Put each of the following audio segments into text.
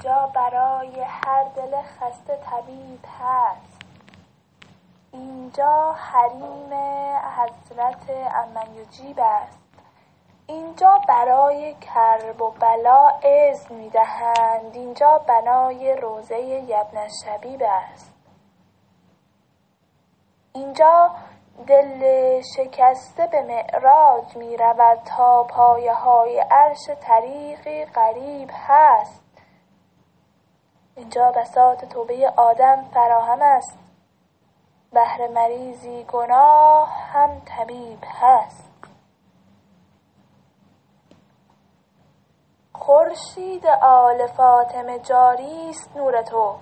اینجا برای هر دل خسته طبیب هست. اینجا حریم حضرت امن است. اینجا برای کرب و بلا اذن می‌دهند. اینجا بنای روزه یبن شبیب است. اینجا دل شکسته به معراج می رود تا پایه های عرش طریقی غریب هست. اینجا بساط توبه آدم فراهم است. بهر مریضی گناه هم طبیب هست. خورشید آل فاطمه جاری است نور تو.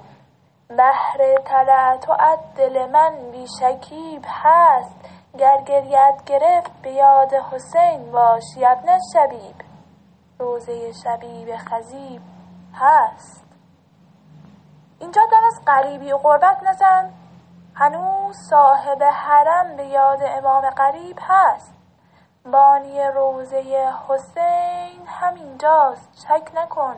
بهر طلعت دل من بی شکیب هست. گر گریت گرفت به یاد حسین باش ابن شبیب. روزه شبیب خزیب هست. اینجا دم از غریبی و غربت نزن. هنوز صاحب حرم به یاد امام غریب هست. بانی روزه حسین همینجاست. شک نکن.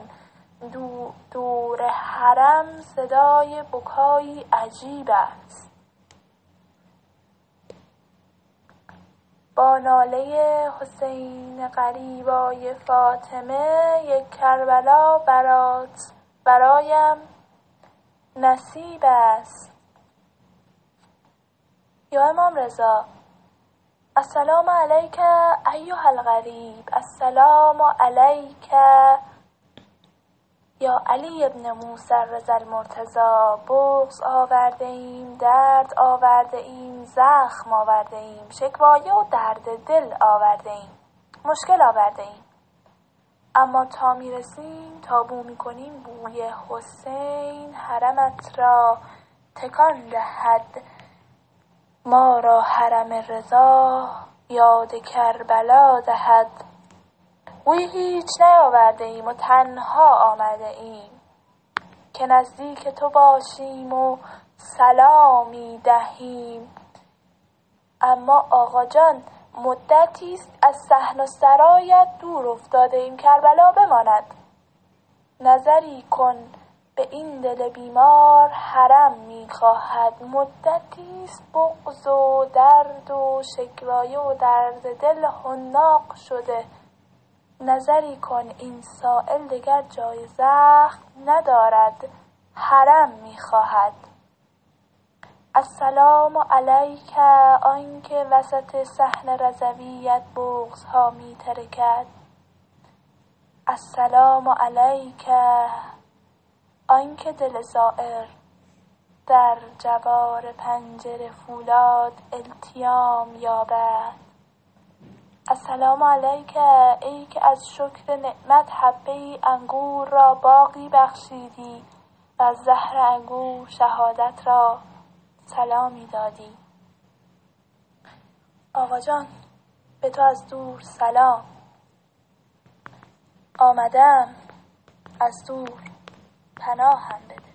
دور حرم صدای بکایی عجیب است. با ناله حسین قریبای فاطمه یک کربلا برات برایم. نصیب است. یا امام رضا السلام علیک ایها الغریب السلام علیک یا علی ابن موسی رضا المرتضا بغض آورده ایم درد آورده ایم زخم آورده ایم شکوایه و درد دل آورده ایم مشکل آورده ایم. اما تا می‌رسیم تا بو می‌کنیم بوی حسین حرمت را تکان دهد. ما را حرم رضا یاد کربلا دهد. بوی هیچ نیاورده ایم و تنها آمده ایم. که نزدیک تو باشیم و سلامی دهیم. اما آقا جان مدتی است از صحن و سرایت دور افتاده ایم کربلا بماند. نظری کن به این دل بیمار حرم می‌خواهد. مدتی است بغض و درد و شکوایه و درد دل حناق شده. نظری کن این سائل دگر جای زخم ندارد. حرم می‌خواهد. السلام علیک آنکه وسط صحن رضویت بغضها میترکد السلام علیک آنکه دل زائر در جوار پنجره فولاد التیام یابد. السلام علیک ای که از شکر نعمت حبه ای انگور را باقی بخشیدی و زهر انگور شهادت را سلامی دادی آقا جان به تو از دور سلام. آمدم از دور پناهم بده.